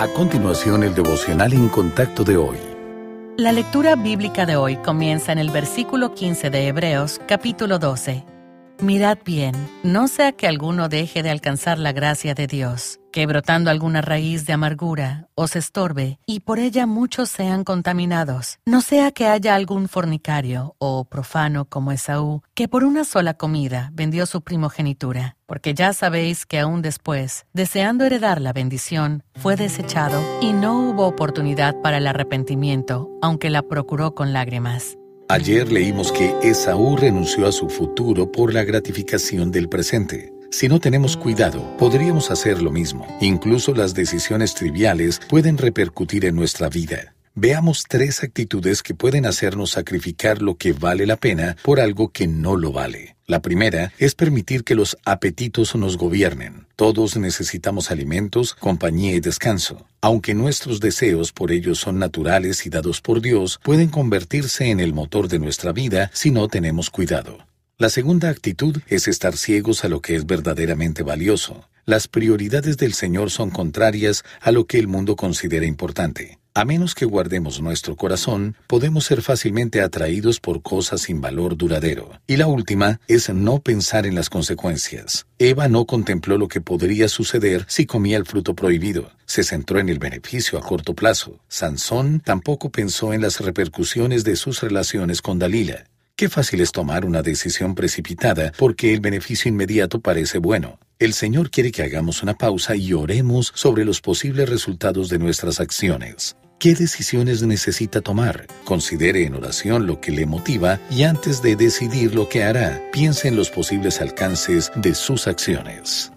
A continuación, el devocional en contacto de hoy. La lectura bíblica de hoy comienza en el versículo 15 de Hebreos, capítulo 12. Mirad bien, no sea que alguno deje de alcanzar la gracia de Dios, que brotando alguna raíz de amargura os estorbe y por ella muchos sean contaminados. No sea que haya algún fornicario o profano como Esaú, que por una sola comida vendió su primogenitura, porque ya sabéis que aún después, deseando heredar la bendición, fue desechado y no hubo oportunidad para el arrepentimiento, aunque la procuró con lágrimas. Ayer leímos que Esaú renunció a su futuro por la gratificación del presente. Si no tenemos cuidado, podríamos hacer lo mismo. Incluso las decisiones triviales pueden repercutir en nuestra vida. Veamos tres actitudes que pueden hacernos sacrificar lo que vale la pena por algo que no lo vale. La primera es permitir que los apetitos nos gobiernen. Todos necesitamos alimentos, compañía y descanso. Aunque nuestros deseos por ellos son naturales y dados por Dios, pueden convertirse en el motor de nuestra vida si no tenemos cuidado. La segunda actitud es estar ciegos a lo que es verdaderamente valioso. Las prioridades del Señor son contrarias a lo que el mundo considera importante. A menos que guardemos nuestro corazón, podemos ser fácilmente atraídos por cosas sin valor duradero. Y la última es no pensar en las consecuencias. Eva no contempló lo que podría suceder si comía el fruto prohibido. Se centró en el beneficio a corto plazo. Sansón tampoco pensó en las repercusiones de sus relaciones con Dalila. Qué fácil es tomar una decisión precipitada porque el beneficio inmediato parece bueno. El Señor quiere que hagamos una pausa y oremos sobre los posibles resultados de nuestras acciones. ¿Qué decisiones necesita tomar? Considere en oración lo que le motiva y antes de decidir lo que hará, piense en los posibles alcances de sus acciones.